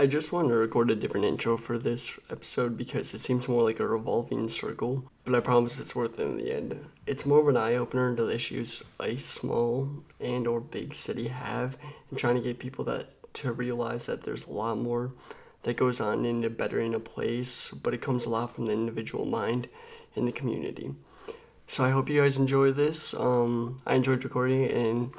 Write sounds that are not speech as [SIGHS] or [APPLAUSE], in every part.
I just wanted to record a different intro for this episode because it seems more like a revolving circle, but I promise it's worth it in the end. It's more of an eye opener into the issues a small and or big city have and trying to get people that to realize that there's a lot more that goes on into bettering a place, but it comes a lot from the individual mind and the community. So I hope you guys enjoy this. Um, I enjoyed recording and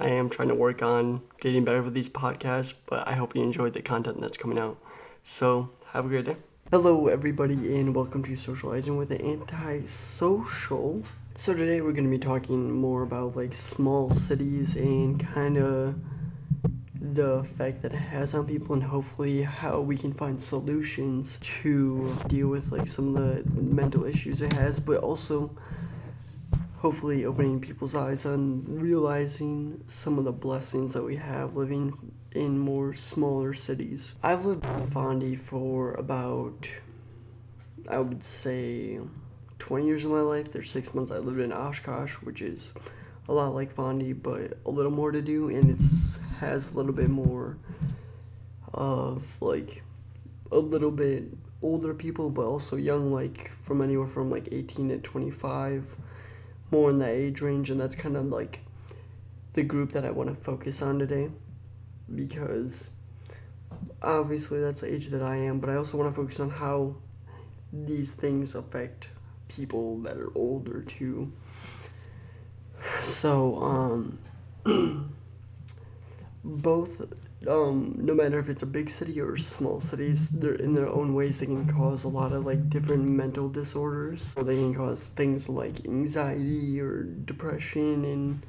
I am trying to work on getting better with these podcasts, but I hope you enjoyed the content that's coming out. So have a great day. Hello, everybody, and welcome to Socializing with the Antisocial. So today we're going to be talking more about like small cities and kind of the effect that it has on people and hopefully how we can find solutions to deal with like some of the mental issues it has but also hopefully opening people's eyes on realizing some of the blessings that we have living in more smaller cities. I've lived in Fondy for about I would say 20 years of my life. There's six months I lived in Oshkosh, which is a lot like Fondy, but a little more to do, and it has a little bit more of like a little bit older people, but also young, like from anywhere from like 18 to 25, more in that age range, and that's kind of like the group that I want to focus on today, because obviously that's the age that I am, but I also want to focus on how these things affect people that are older too. So, um, [CLEARS THROAT] both, um, no matter if it's a big city or small cities, they're in their own ways, they can cause a lot of like different mental disorders. Or they can cause things like anxiety or depression and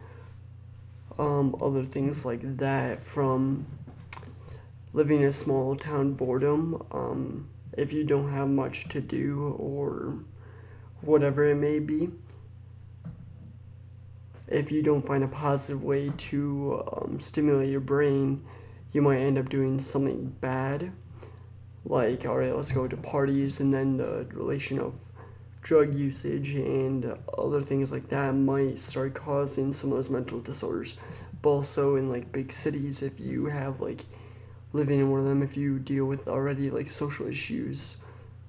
um, other things like that from living in a small town boredom. Um, if you don't have much to do or whatever it may be if you don't find a positive way to um, stimulate your brain, you might end up doing something bad. Like, all right, let's go to parties, and then the relation of drug usage and other things like that might start causing some of those mental disorders. But also in like big cities, if you have like living in one of them, if you deal with already like social issues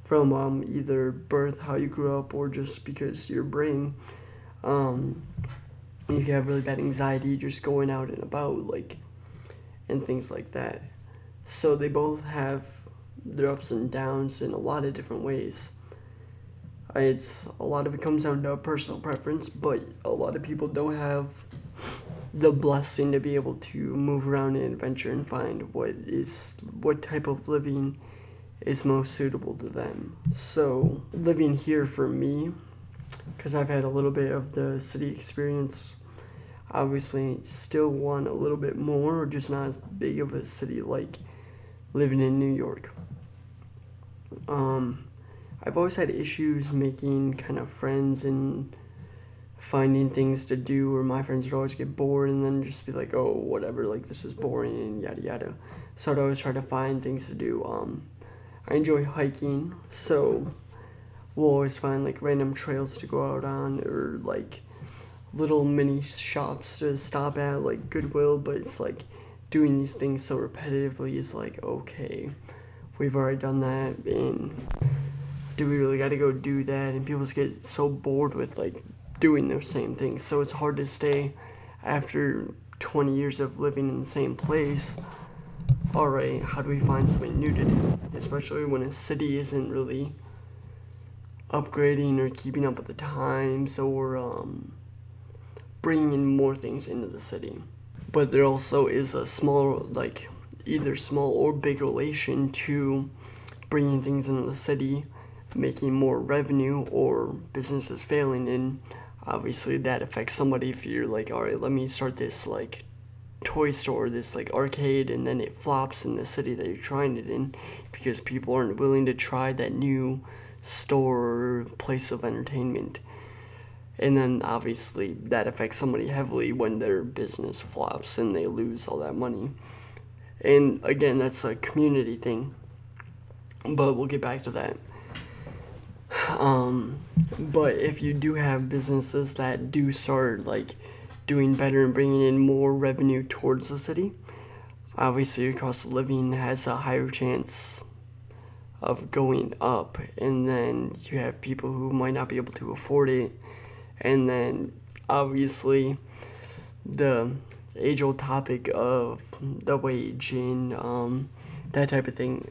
from um, either birth, how you grew up, or just because your brain um, you have really bad anxiety just going out and about, like, and things like that. So they both have their ups and downs in a lot of different ways. It's a lot of it comes down to personal preference, but a lot of people don't have the blessing to be able to move around and adventure and find what is what type of living is most suitable to them. So living here for me, because I've had a little bit of the city experience obviously still want a little bit more, or just not as big of a city like living in New York. Um, I've always had issues making kind of friends and finding things to do, or my friends would always get bored and then just be like, oh, whatever, like this is boring and yada yada. So I'd always try to find things to do. Um, I enjoy hiking, so we'll always find like random trails to go out on, or like little mini shops to stop at, like Goodwill, but it's like doing these things so repetitively is like, okay, we've already done that, and do we really got to go do that? And people just get so bored with like doing those same things, so it's hard to stay after 20 years of living in the same place. Alright, how do we find something new to do? Especially when a city isn't really upgrading or keeping up with the times or um, bringing in more things into the city. But there also is a small, like, either small or big relation to bringing things into the city, making more revenue, or businesses failing. And obviously, that affects somebody if you're like, all right, let me start this, like, toy store, this like arcade, and then it flops in the city that you're trying it in because people aren't willing to try that new store place of entertainment and then obviously that affects somebody heavily when their business flops and they lose all that money. And again, that's a community thing, but we'll get back to that. Um, but if you do have businesses that do start like doing better and bringing in more revenue towards the city, obviously your cost of living has a higher chance of going up and then you have people who might not be able to afford it and then obviously the age old topic of the wage and um, that type of thing.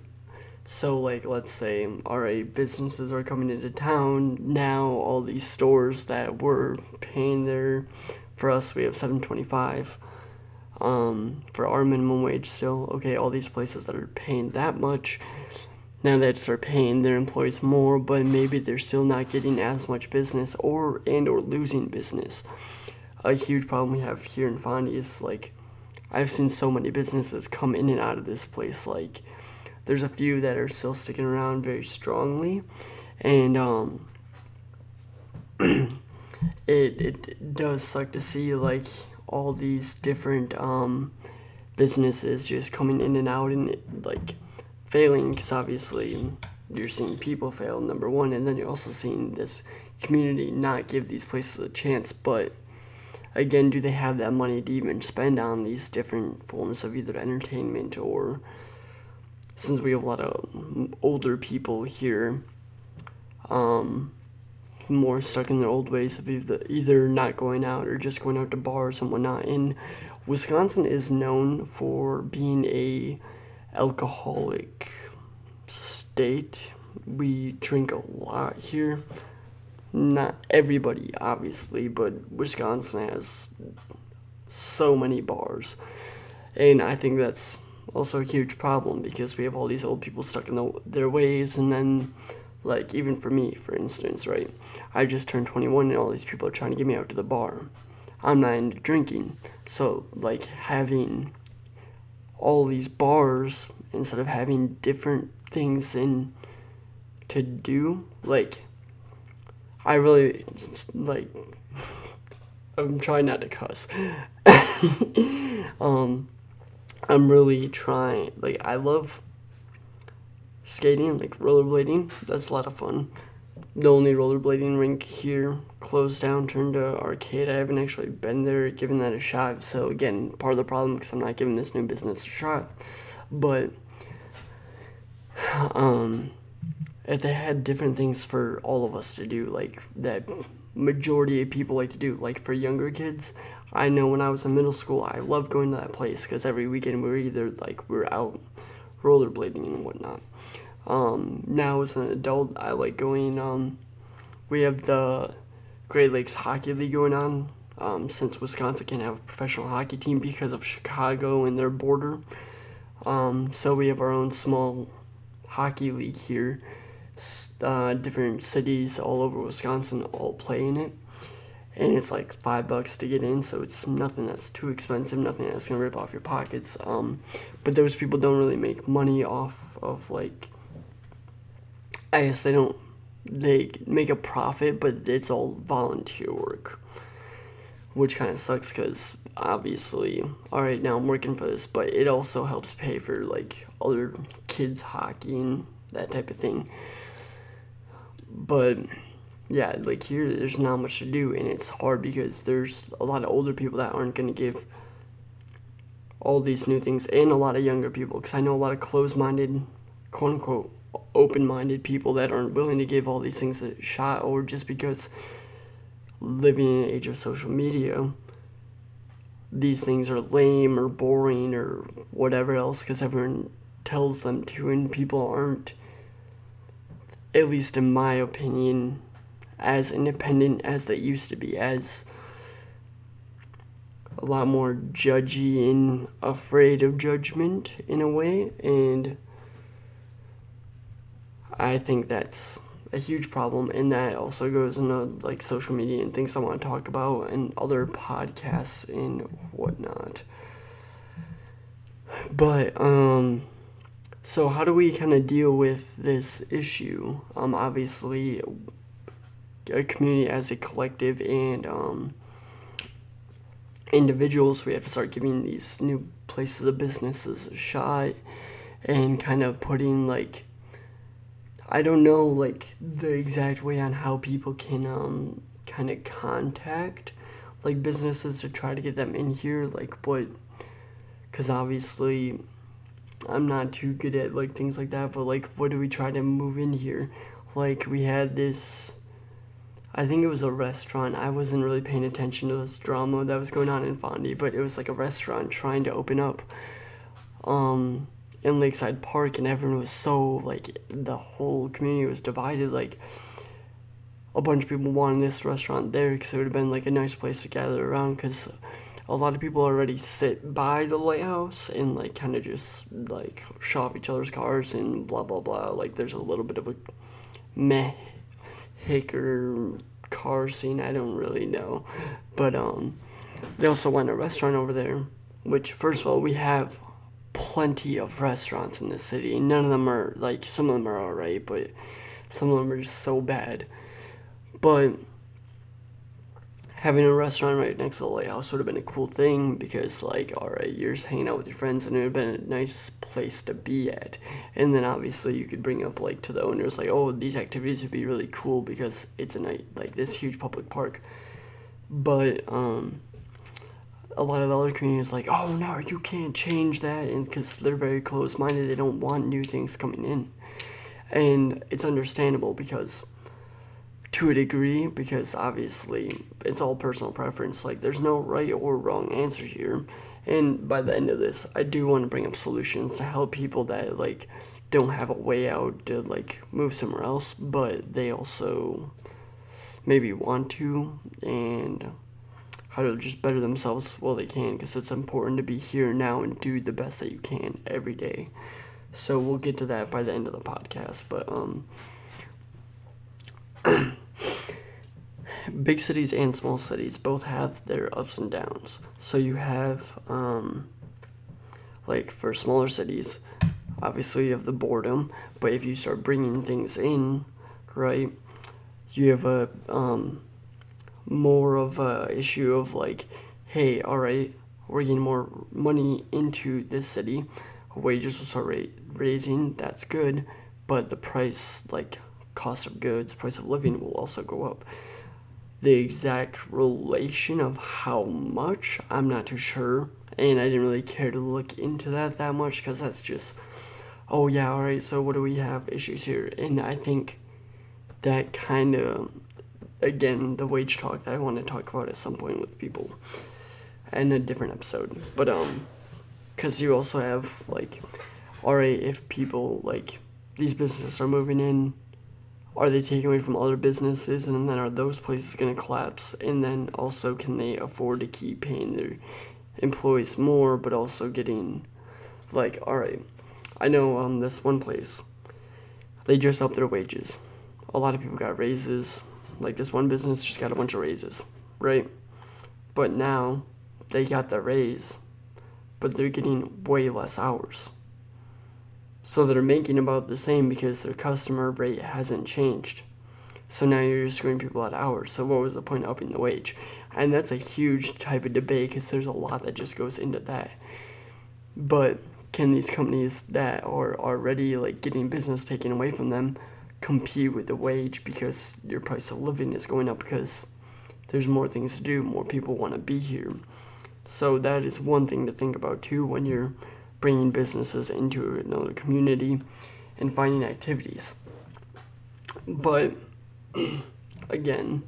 So like let's say alright businesses are coming into town. Now all these stores that were paying their for us we have 725 um, for our minimum wage still. Okay all these places that are paying that much now that they're paying their employees more but maybe they're still not getting as much business or and or losing business. A huge problem we have here in Fondy is like I've seen so many businesses come in and out of this place. Like there's a few that are still sticking around very strongly and um [CLEARS THROAT] it it does suck to see like all these different um businesses just coming in and out and like failing because obviously you're seeing people fail number one and then you're also seeing this community not give these places a chance. But again do they have that money to even spend on these different forms of either entertainment or since we have a lot of older people here um, more stuck in their old ways of either, either not going out or just going out to bars and whatnot. And wisconsin is known for being a alcoholic state. We drink a lot here. Not everybody, obviously, but Wisconsin has so many bars. And I think that's also a huge problem because we have all these old people stuck in the, their ways. And then, like, even for me, for instance, right? I just turned 21 and all these people are trying to get me out to the bar. I'm not into drinking. So, like, having all these bars instead of having different things in to do like i really like [LAUGHS] i'm trying not to cuss. [LAUGHS] Um i'm really trying like i love skating like rollerblading. That's a lot of fun the only rollerblading rink here closed down, turned to arcade. I haven't actually been there, given that a shot. So again, part of the problem because I'm not giving this new business a shot. But [SIGHS] um, if they had different things for all of us to do, like that majority of people like to do, like for younger kids, I know when I was in middle school, I loved going to that place because every weekend we were either like we are out rollerblading and whatnot. Um, now as an adult, I like going. Um, we have the Great Lakes Hockey League going on. Um, since Wisconsin can't have a professional hockey team because of Chicago and their border, um, so we have our own small hockey league here. Uh, different cities all over Wisconsin all play in it, and it's like five bucks to get in, so it's nothing that's too expensive, nothing that's gonna rip off your pockets. Um, but those people don't really make money off of like I guess they don't they make a profit, but it's all volunteer work, which kind of sucks because obviously, all right, now I'm working for this, but it also helps pay for like other kids hockey and that type of thing. But yeah, like here, there's not much to do, and it's hard because there's a lot of older people that aren't gonna give all these new things, and a lot of younger people, because I know a lot of closed-minded, quote unquote open minded people that aren't willing to give all these things a shot, or just because living in an age of social media, these things are lame or boring or whatever else because everyone tells them to, and people aren't, at least in my opinion, as independent as they used to be, as a lot more judgy and afraid of judgment in a way, and I think that's a huge problem, and that also goes into like social media and things I want to talk about, and other podcasts and whatnot. But um, so how do we kind of deal with this issue? Um, obviously, a community as a collective and um, individuals, we have to start giving these new places of businesses a shot, and kind of putting like I don't know like the exact way on how people can um kind of contact like businesses to try to get them in here like what because obviously I'm not too good at like things like that, but like what do we try to move in here? Like we had this I think it was a restaurant. I wasn't really paying attention to this drama that was going on in Fondy, but it was like a restaurant trying to open up um in Lakeside Park and everyone was so like the whole community was divided like a bunch of people wanted this restaurant there because it would have been like a nice place to gather around because a lot of people already sit by the lighthouse and like kind of just like shove each other's cars and blah blah blah. Like there's a little bit of a meh hicker car scene i don't really know. But um they also went to a restaurant over there which first of all we have plenty of restaurants in the city. None of them are like some of them are alright but some of them are just so bad. But having a restaurant right next to the lighthouse would have been a cool thing because like all right you're just hanging out with your friends and it would have been a nice place to be at. And then obviously you could bring up like to the owners like oh these activities would be really cool because it's a night like this huge public park. But um a lot of the other communities like oh no you can't change that and because they're very close-minded they don't want new things coming in and it's understandable because to a degree because obviously it's all personal preference. Like there's no right or wrong answer here. And by the end of this, I do want to bring up solutions to help people that like don't have a way out to like move somewhere else, but they also maybe want to and how to just better themselves while they can because it's important to be here now and do the best that you can every day. So we'll get to that by the end of the podcast, but um [CLEARS THROAT] big cities and small cities both have their ups and downs. So you have, um, like for smaller cities, obviously you have the boredom, but if you start bringing things in, right, you have a um, more of a issue of like, hey, all right, we're getting more money into this city, wages will start ra- raising, that's good, but the price, like cost of goods, price of living will also go up the exact relation of how much, I'm not too sure. And I didn't really care to look into that that much because that's just, oh yeah, alright, so what do we have issues here? And I think that kind of, again, the wage talk that I want to talk about at some point with people in a different episode. But, um, because you also have, like, alright, if people, like, these businesses are moving in are they taking away from other businesses? And then are those places going to collapse? And then also can they afford to keep paying their employees more but also getting like all right i know um this one place they just upped their wages. A lot of people got raises like this one business just got a bunch of raises right but now they got the raise but they're getting way less hours so they're making about the same because their customer rate hasn't changed. So now you're just screwing people out hours. So what was the point of upping the wage? And that's a huge type of debate because there's a lot that just goes into that. But can these companies that are already like getting business taken away from them compete with the wage because your price of living is going up because there's more things to do, more people want to be here. So that is one thing to think about too when you're bringing businesses into another community and finding activities. But [CLEARS THROAT] again,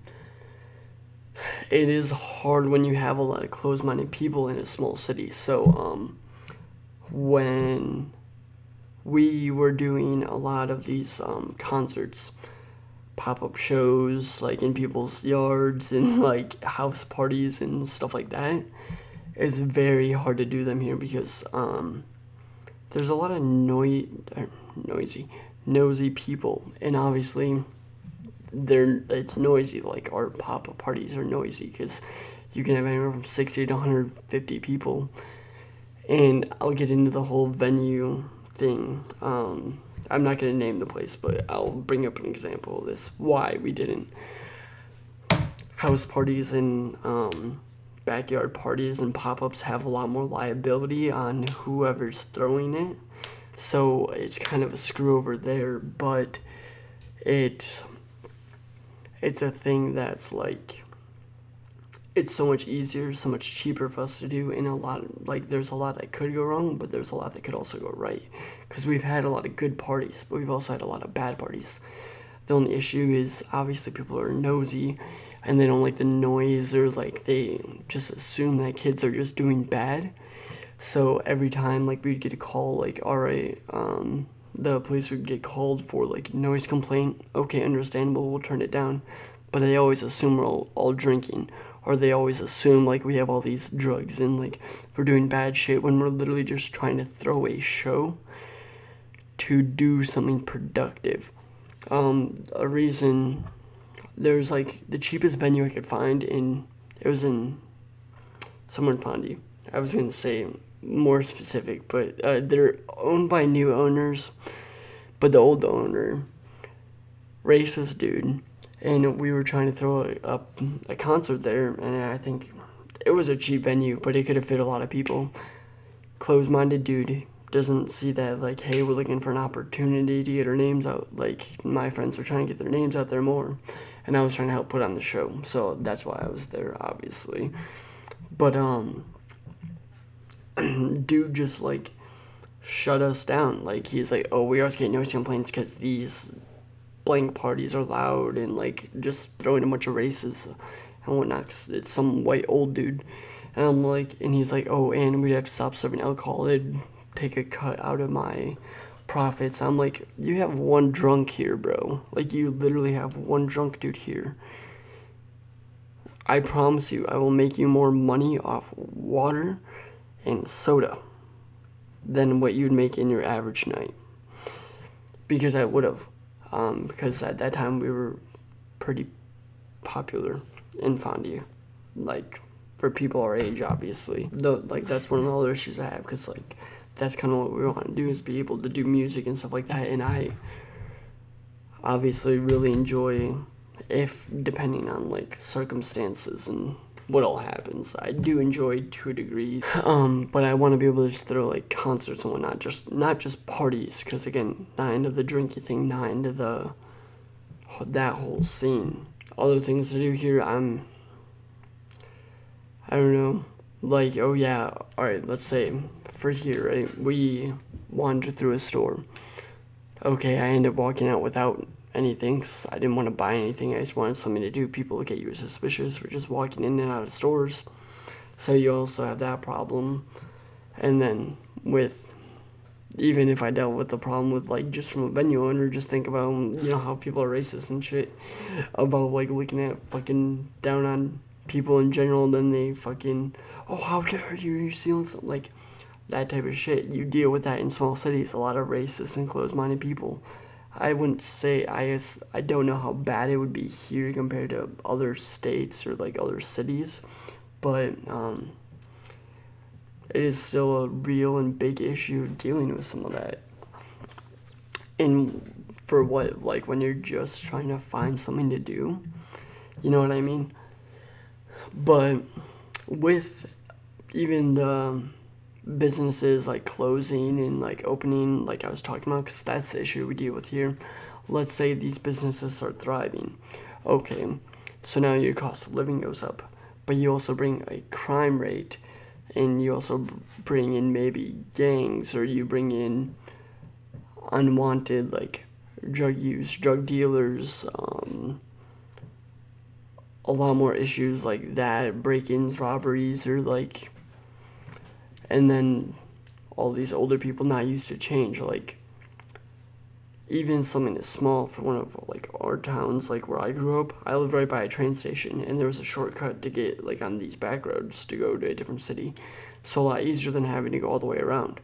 it is hard when you have a lot of closed minded people in a small city. So, um, when we were doing a lot of these um, concerts, pop up shows, like in people's yards and [LAUGHS] like house parties and stuff like that, it's very hard to do them here because um, there's a lot of noi- er, noisy, nosy people, and obviously, they're it's noisy. Like our pop up parties are noisy because you can have anywhere from sixty to one hundred fifty people, and I'll get into the whole venue thing. Um, I'm not gonna name the place, but I'll bring up an example of this. Why we didn't house parties and um, backyard parties and pop-ups have a lot more liability on whoever's throwing it so it's kind of a screw over there but it it's a thing that's like it's so much easier, so much cheaper for us to do, and a lot like there's a lot that could go wrong, but there's a lot that could also go right. Because we've had a lot of good parties, but we've also had a lot of bad parties. The only issue is obviously people are nosy, and they don't like the noise, or like they just assume that kids are just doing bad. So every time like we'd get a call, like all right, um, the police would get called for like noise complaint. Okay, understandable, we'll turn it down. But they always assume we're all, all drinking or they always assume like we have all these drugs and like we're doing bad shit when we're literally just trying to throw a show to do something productive. Um, a reason there's like the cheapest venue I could find in it was in somewhere in Fondy. I was gonna say more specific, but uh, they're owned by new owners, but the old owner, racist dude, and we were trying to throw a, a, concert there, and I think it was a cheap venue, but it could have fit a lot of people. Closed-minded dude doesn't see that like, hey, we're looking for an opportunity to get our names out. Like my friends were trying to get their names out there more, and I was trying to help put on the show, so that's why I was there, obviously. But um, [CLEARS THROAT] dude just like shut us down. Like he's like, oh, we always get noise complaints because these blank parties are loud and like just throwing a bunch of races and whatnot. it's some white old dude, and I'm like, and he's like, oh, and we'd have to stop serving alcohol. It'd take a cut out of my profits. I'm like, you have one drunk here, bro. Like you literally have one drunk dude here. I promise you, I will make you more money off water and soda than what you'd make in your average night. Because I would have um, because at that time we were pretty popular in Fondy, like for people our age, obviously. Though, like that's one of the other issues I have, because like that's kind of what we want to do is be able to do music and stuff like that, and I obviously really enjoy if depending on like circumstances and what all happens. I do enjoy to a degree, um, but I want to be able to just throw like concerts and whatnot, just not just parties, because again, not into the drinky thing, not into the that whole scene. Other things to do here, I'm. I don't know, like oh yeah, all right. Let's say for here, right? We wander through a store. Okay, I end up walking out without anything. I didn't want to buy anything. I just wanted something to do. People look at you as suspicious for just walking in and out of stores. So you also have that problem. And then with even if I dealt with the problem with like just from a venue owner, just think about um, you know how people are racist and shit about like looking at fucking down on people in general. Then they fucking oh how dare you you're stealing something like that type of shit. You deal with that in small cities. A lot of racist and closed minded people. I wouldn't say I I don't know how bad it would be here compared to other states or like other cities, but um, it is still a real and big issue dealing with some of that. And for what like when you're just trying to find something to do, you know what I mean? But with even the businesses like closing and like opening, like I was talking about, because that's the issue we deal with here. Let's say these businesses start thriving. Okay, so now your cost of living goes up, but you also bring a crime rate, and you also bring in maybe gangs, or you bring in unwanted like drug use, drug dealers, um, a lot more issues like that, break ins, robberies, or like and then all these older people not used to change like even something as small for one of like our towns like where i grew up i live right by a train station and there was a shortcut to get like on these back roads to go to a different city. So a lot easier than having to go all the way around.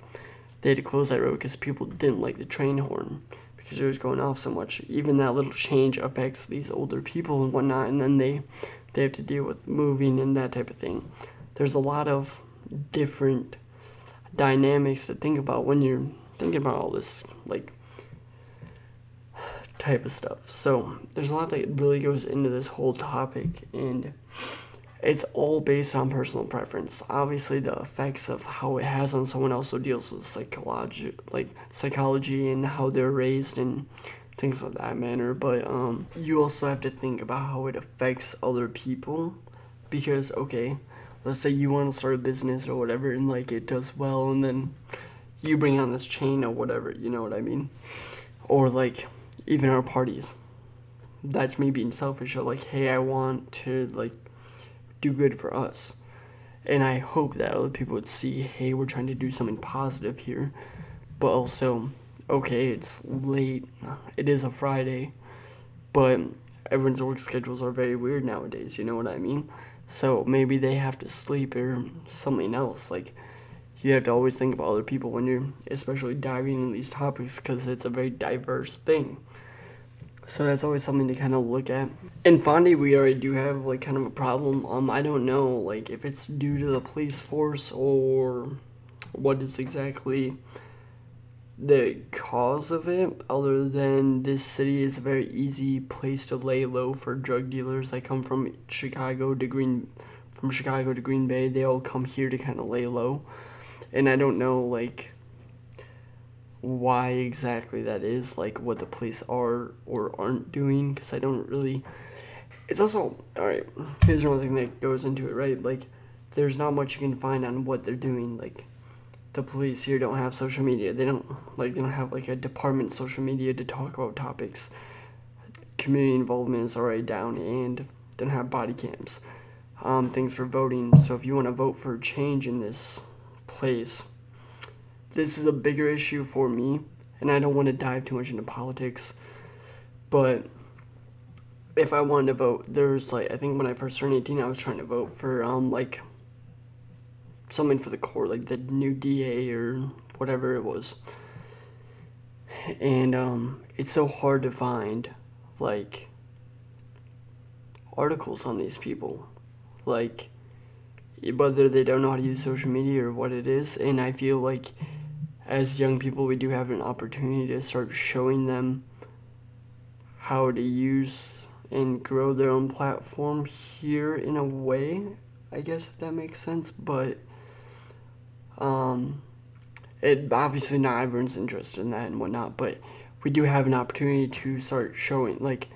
They had to close that road because people didn't like the train horn because it was going off so much. Even that little change affects these older people and whatnot and then they they have to deal with moving and that type of thing. There's a lot of different dynamics to think about when you're thinking about all this like type of stuff. So there's a lot that really goes into this whole topic and it's all based on personal preference. Obviously the effects of how it has on someone also deals with psychology like psychology and how they're raised and things of that manner. But um you also have to think about how it affects other people because okay, let's say you want to start a business or whatever, and like it does well, and then you bring on this chain or whatever. You know what I mean? Or like even our parties. That's me being selfish. Or like, hey, I want to like do good for us. And I hope that other people would see, hey, we're trying to do something positive here. But also, okay, it's late. It is a Friday. But everyone's work schedules are very weird nowadays, you know what I mean? So maybe they have to sleep or something else. Like, you have to always think about other people when you're especially diving in these topics because it's a very diverse thing. So that's always something to kind of look at. In Fondy, we already do have like kind of a problem. Um, I don't know like if it's due to the police force or what is exactly the cause of it, other than this city is a very easy place to lay low for drug dealers. I come from Chicago to Green, from Chicago to Green Bay. They all come here to kind of lay low, and I don't know like why exactly that is, like what the police are or aren't doing, because I don't really. It's also alright. Here's another thing that goes into it, right? Like, there's not much you can find on what they're doing. Like, the police here don't have social media. They don't like they don't have like a department social media to talk about topics. Community involvement is already down, and don't have body cams. Um, things for voting. So if you want to vote for change in this place this is a bigger issue for me, and I don't want to dive too much into politics, but if I wanted to vote, there's like I think when I first turned 18, I was trying to vote for um like something for the court, like the new DA or whatever it was. And um it's so hard to find like articles on these people. Like whether they don't know how to use social media or what it is, and I feel like as young people, we do have an opportunity to start showing them how to use and grow their own platform here in a way, I guess if that makes sense. But um, it obviously not everyone's interested in that and whatnot, but we do have an opportunity to start showing like,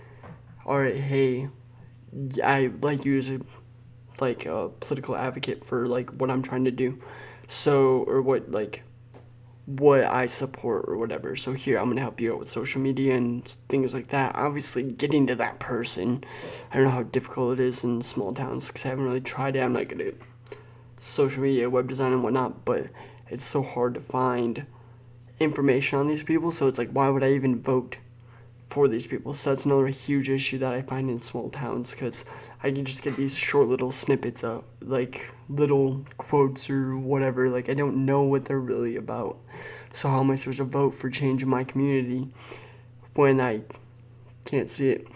all right, hey, I like you as a like a political advocate for like what I'm trying to do, so or what like what I support or whatever. So here I'm gonna help you out with social media and things like that. Obviously, getting to that person, I don't know how difficult it is in small towns because I haven't really tried it. I'm not good at social media, web design, and whatnot, but it's so hard to find information on these people. So it's like, why would I even vote for these people? So that's another huge issue that I find in small towns because I can just get these short little snippets of like little quotes or whatever. Like I don't know what they're really about. So how am I supposed to vote for change in my community when I can't see it?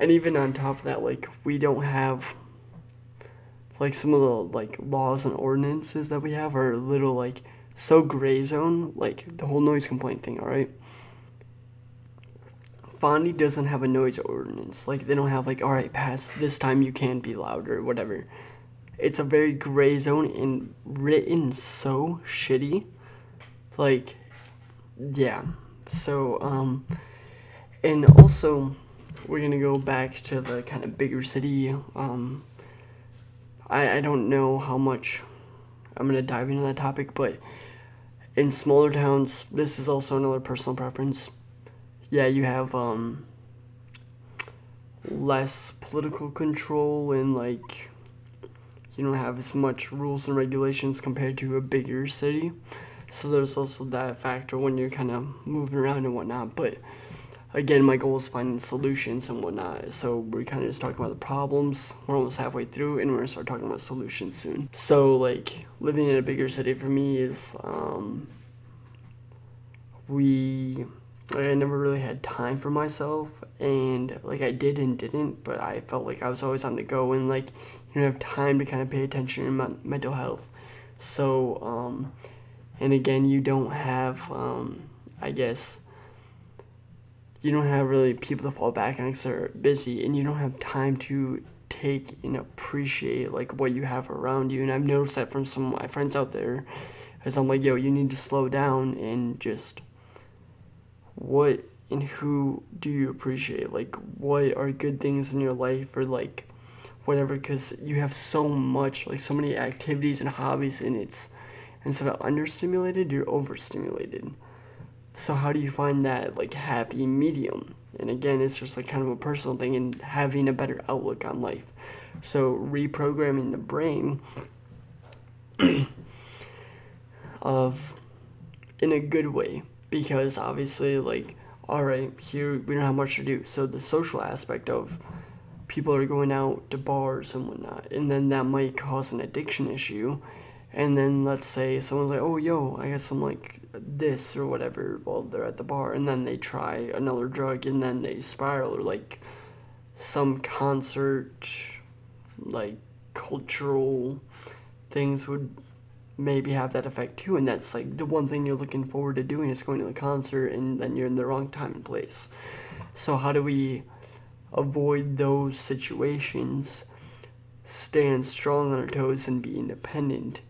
And even on top of that, like we don't have like some of the like laws and ordinances that we have are a little like so gray zone, like the whole noise complaint thing, alright? Fondy doesn't have a noise ordinance. Like they don't have like, all right, past this time you can be loud or whatever. It's a very gray zone and written so shitty. Like, yeah. So um, and also we're gonna go back to the kind of bigger city. Um, I I don't know how much I'm gonna dive into that topic, but in smaller towns, this is also another personal preference yeah, you have um, less political control and like you don't have as much rules and regulations compared to a bigger city. So there's also that factor when you're kind of moving around and whatnot. But again, my goal is finding solutions and whatnot. So we're kind of just talking about the problems. We're almost halfway through, and we're gonna start talking about solutions soon. So like living in a bigger city for me is um, we like I never really had time for myself and like I did and didn't but I felt like I was always on the go and like you don't have time to kind of pay attention to my mental health so um and again you don't have um I guess you don't have really people to fall back on because they're busy and you don't have time to take and appreciate like what you have around you and I've noticed that from some of my friends out there as I'm like yo you need to slow down and just what and who do you appreciate? Like, what are good things in your life, or like, whatever because you have so much like so many activities and hobbies and it's instead of understimulated you're overstimulated so how do you find that like happy medium? And again it's just like kind of a personal thing and having a better outlook on life. So reprogramming the brain [CLEARS THROAT] of in a good way. Because obviously like all right here we don't have much to do. So the social aspect of people are going out to bars and whatnot, and then that might cause an addiction issue. And then let's say someone's like, "Oh, yo, I got some like this or whatever," while they're at the bar, and then they try another drug, and then they spiral, or like some concert, like cultural things would maybe have that effect too and that's like the one thing you're looking forward to doing is going to the concert and then you're in the wrong time and place. So how do we avoid those situations, stand strong on our toes, and be independent,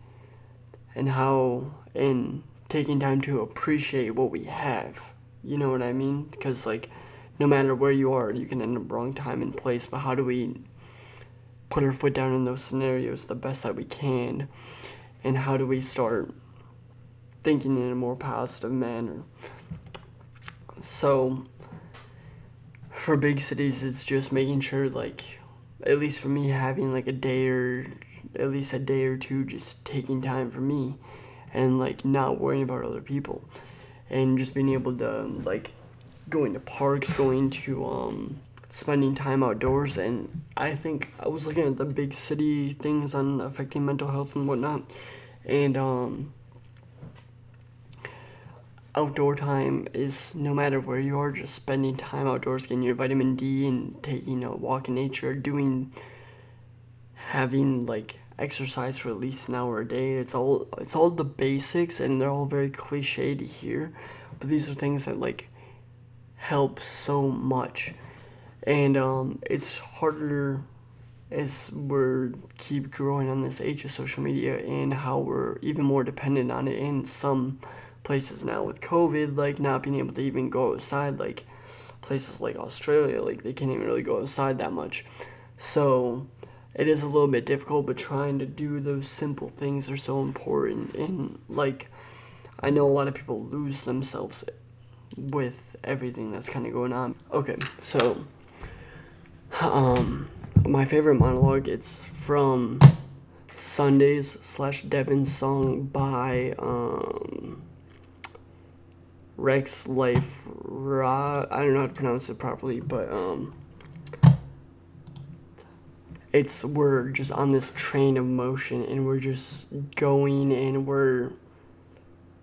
and how, and taking time to appreciate what we have. You know what I mean? Because, like, no matter where you are, you can end up wrong time and place, but how do we put our foot down in those scenarios the best that we can? And how do we start thinking in a more positive manner? So, for big cities, it's just making sure, like, at least for me, having like a day or at least a day or two just taking time for me and like not worrying about other people. And just being able to like going to parks, going to um spending time outdoors. And I think I was looking at the big city things on affecting mental health and whatnot. And um outdoor time is no matter where you are, just spending time outdoors, getting your vitamin D and taking a walk in nature, doing having like exercise for at least an hour a day. It's all it's all the basics and they're all very cliche to hear, but these are things that like help so much. And um, it's harder as we're keep growing on this age of social media and how we're even more dependent on it in some places now with COVID, like not being able to even go outside, like places like Australia, like they can't even really go outside that much. So it is a little bit difficult, but trying to do those simple things are so important. And like, I know a lot of people lose themselves with everything that's kind of going on. Okay, so um, my favorite monologue it's from Sundays slash Devon's song by um, Rex Life Ra I don't know how to pronounce it properly, but um it's we're just on this train of motion and we're just going and we're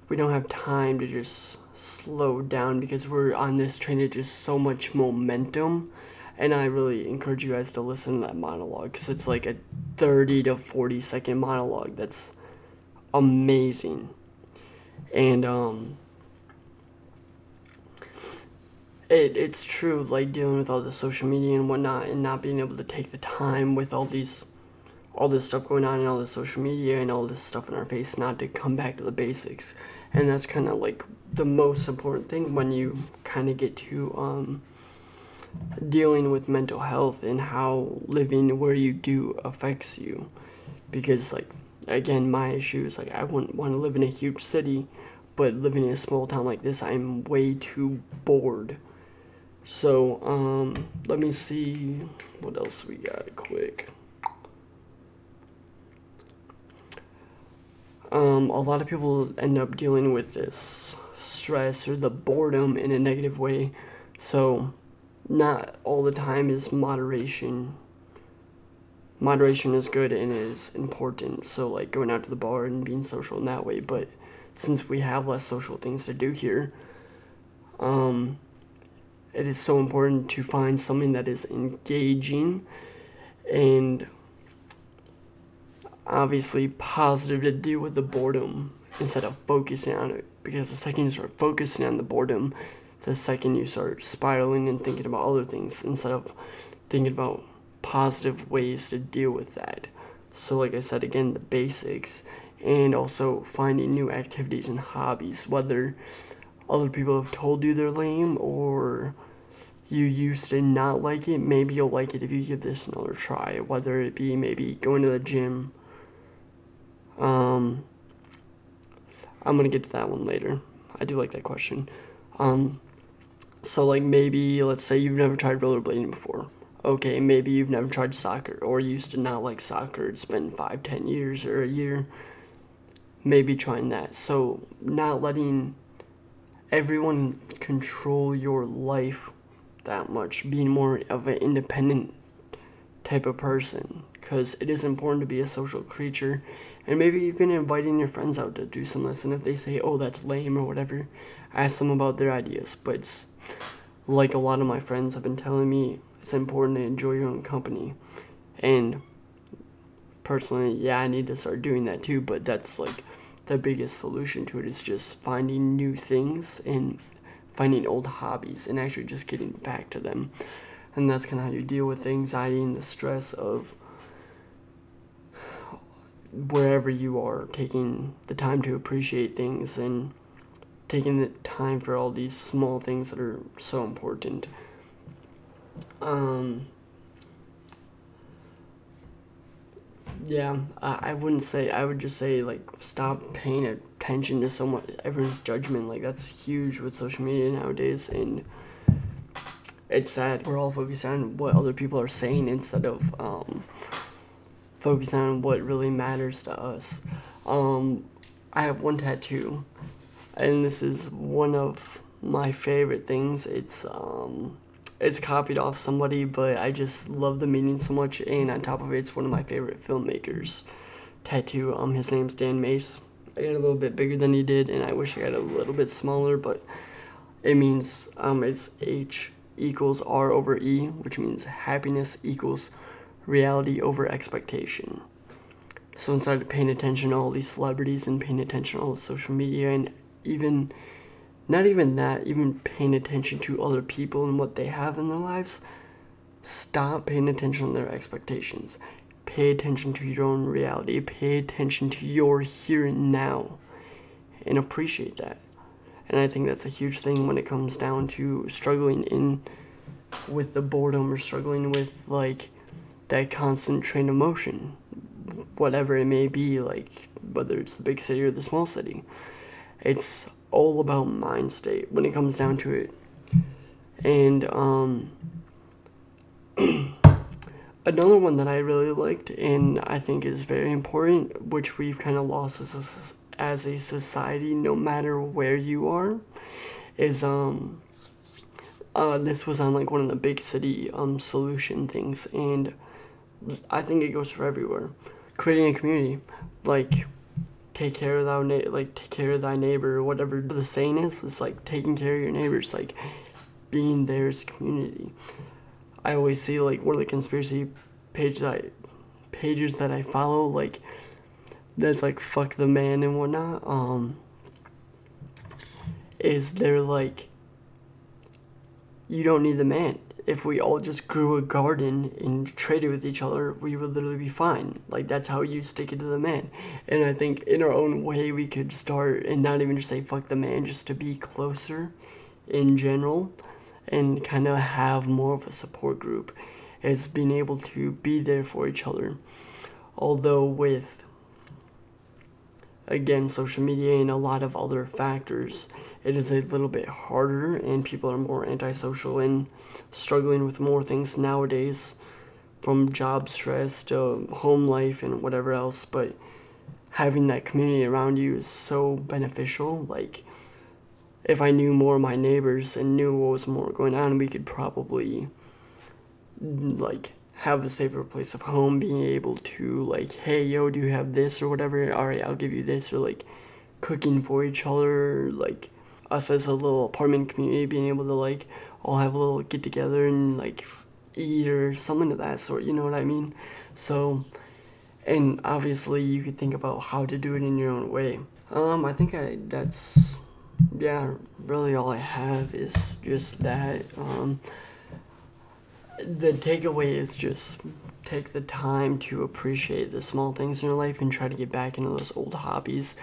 we don't have time to just slow down because we're on this train of just so much momentum. And i really encourage you guys to listen to that monologue because it's like a 30 to 40 second monologue that's amazing. And um it it's true like dealing with all the social media and whatnot and not being able to take the time with all these all this stuff going on and all the social media and all this stuff in our face not to come back to the basics. And that's kind of like the most important thing when you kind of get to um, dealing with mental health and how living where you do affects you. Because like again my issue is like i wouldn't want to live in a huge city but living in a small town like this i'm way too bored so, um, let me see what else we got quick. Um, a lot of people end up dealing with this stress or the boredom in a negative way. So, not all the time is moderation. Moderation is good and is important. So, like going out to the bar and being social in that way. But since we have less social things to do here, um, it is so important to find something that is engaging and obviously positive to deal with the boredom instead of focusing on it. Because the second you start focusing on the boredom the second you start spiraling and thinking about other things instead of thinking about positive ways to deal with that. So like i said again the basics and also finding new activities and hobbies whether other people have told you they're lame or you used to not like it, maybe you'll like it if you give this another try. Whether it be maybe going to the gym. Um, I'm gonna get to that one later. I do like that question. Um, so like maybe let's say you've never tried rollerblading before. Okay, maybe you've never tried soccer or used to not like soccer. It's been five, ten years or a year. Maybe trying that. So not letting everyone control your life that much, being more of an independent type of person because it is important to be a social creature. And maybe even inviting your friends out to do some of if they say oh that's lame or whatever. Ask them about their ideas. But it's like a lot of my friends have been telling me it's important to enjoy your own company. And personally yeah i need to start doing that too but that's like the biggest solution to it is just finding new things and finding old hobbies and actually just getting back to them. And that's kind of how you deal with the anxiety and the stress of wherever you are, taking the time to appreciate things and taking the time for all these small things that are so important. Um, Yeah, I, I wouldn't say. I would just say like stop paying attention to someone everyone's judgment. Like that's huge with social media nowadays, and it's sad. We're all focused on what other people are saying instead of um, focusing on what really matters to us. Um, I have one tattoo, and this is one of my favorite things. It's um, it's copied off somebody, but I just love the meaning so much. And on top of it, it's one of my favorite filmmakers. Tattoo. Um, his name's Dan Mace. I got a little bit bigger than he did, and I wish I got a little bit smaller, but it means um, it's H equals R over E, which means happiness equals reality over expectation. So instead of paying attention to all these celebrities and paying attention to all the social media and even not even that, even paying attention to other people and what they have in their lives, stop paying attention to their expectations. Pay attention to your own reality. Pay attention to your here and now and appreciate that. And I think that's a huge thing when it comes down to struggling in with the boredom or struggling with like that constant train of motion, whatever it may be, like whether it's the big city or the small city. It's all about mind state when it comes down to it. And um, [CLEARS THROAT] another one that I really liked and I think is very important, which we've kind of lost as a, as a society, no matter where you are, is um, uh, this was on like one of the big city um, solution things, and I think it goes for everywhere. Creating a community, like take care of thy na- like take care of thy neighbor or whatever the saying is it's like taking care of your neighbors like being theirs community. I always see like one of the conspiracy pages I, pages that i follow like that's like fuck the man and whatnot um is they're like you don't need the man if we all just grew a garden and traded with each other, we would literally be fine. Like that's how you stick it to the man. And I think in our own way we could start and not even just say fuck the man, just to be closer in general and kind of have more of a support group as being able to be there for each other. Although with again social media and a lot of other factors, it is a little bit harder and people are more antisocial and struggling with more things nowadays from job stress to home life and whatever else. But having that community around you is so beneficial. Like if i knew more of my neighbors and knew what was more going on we could probably like have a safer place of home being able to like hey yo do you have this or whatever? All right i'll give you this or like cooking for each other like us as a little apartment community being able to like all have a little get together and like eat or something of that sort. You know what I mean? So, and obviously you could think about how to do it in your own way. Um, I think I that's yeah, really all I have is just that. Um, the takeaway is just take the time to appreciate the small things in your life and try to get back into those old hobbies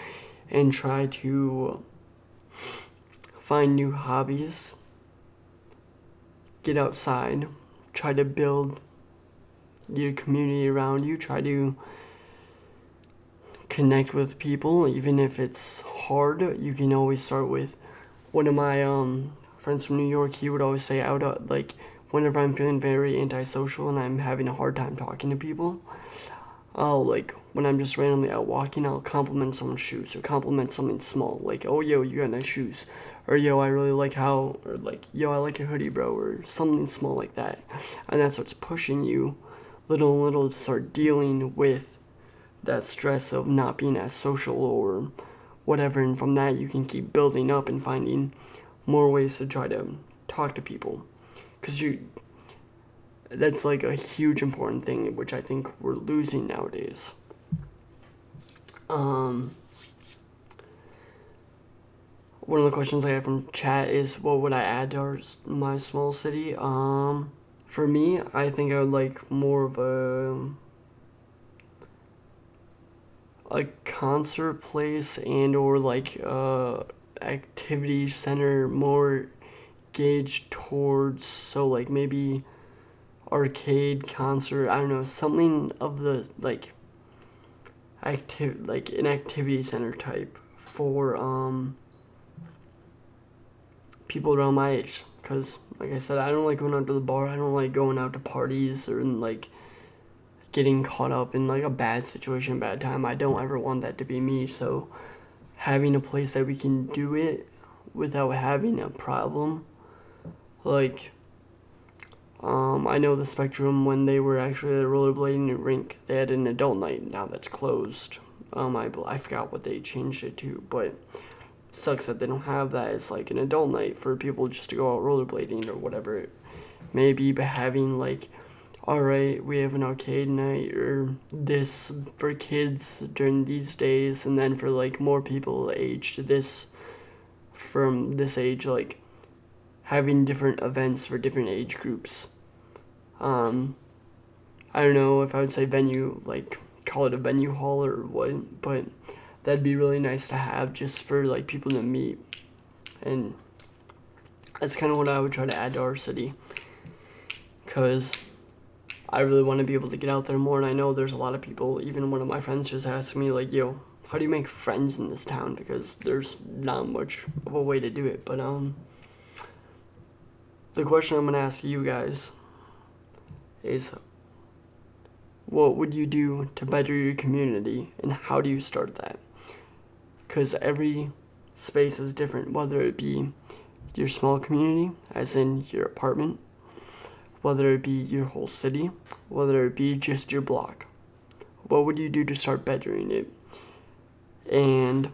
and try to find new hobbies get outside, try to build your community around you, try to connect with people, even if it's hard. You can always start with one of my um, friends from New York. He would always say, "Out uh, like whenever I'm feeling very antisocial and I'm having a hard time talking to people, I'll like when I'm just randomly out walking, I'll compliment someone's shoes or compliment something small, like, "Oh, yo, you got nice shoes," or "Yo, I really like how," or like, "Yo, I like your hoodie, bro," or something small like that, and that starts pushing you, little and little, to start dealing with that stress of not being as social or whatever, and from that you can keep building up and finding more ways to try to talk to people, because you that's like a huge important thing which I think we're losing nowadays. Um, one of the questions I have from chat is what would I add to our, my small city? Um, for me, I think I would like more of a a concert place and or like uh activity center more gauged towards so like maybe arcade concert i don't know something of the like active like an activity center type for um people around my age. Because like i said i don't like going out to the bar. I don't like going out to parties or in, like getting caught up in like a bad situation bad time. I don't ever want that to be me. So having a place that we can do it without having a problem like um, I know the Spectrum when they were actually at a rollerblading rink, they had an adult night. Now that's closed. Um, I I forgot what they changed it to, but sucks that they don't have that as like an adult night for people just to go out rollerblading or whatever. Maybe but having like, all right, we have an arcade night or this for kids during these days, and then for like more people aged this from this age, like having different events for different age groups um, I don't know if I would say venue, like call it a venue hall or what, but that'd be really nice to have just for like people to meet. And that's kind of what I would try to add to our city. Because I really want to be able to get out there more. And I know there's a lot of people, even one of my friends just asked me, like, yo, how do you make friends in this town? Because there's not much of a way to do it. But, um, the question I'm going to ask you guys is what would you do to better your community and how do you start that? Because every space is different, whether it be your small community, as in your apartment, whether it be your whole city, whether it be just your block. What would you do to start bettering it? And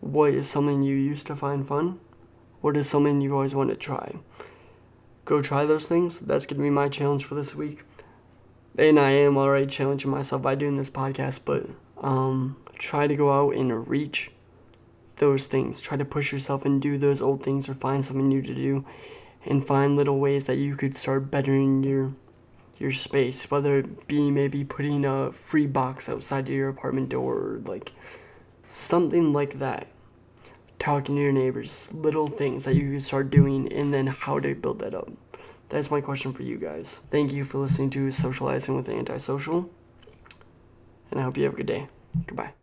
what is something you used to find fun? What is something you always want to try? Go try those things. That's going to be my challenge for this week. And I am already challenging myself by doing this podcast, but um, try to go out and reach those things. Try to push yourself and do those old things or find something new to do and find little ways that you could start bettering your your space, whether it be maybe putting a free box outside of your apartment door or like something like that talking to your neighbors, little things that you can start doing, and then how to build that up. That's my question for you guys. Thank you for listening to Socializing with Antisocial, and I hope you have a good day. Goodbye.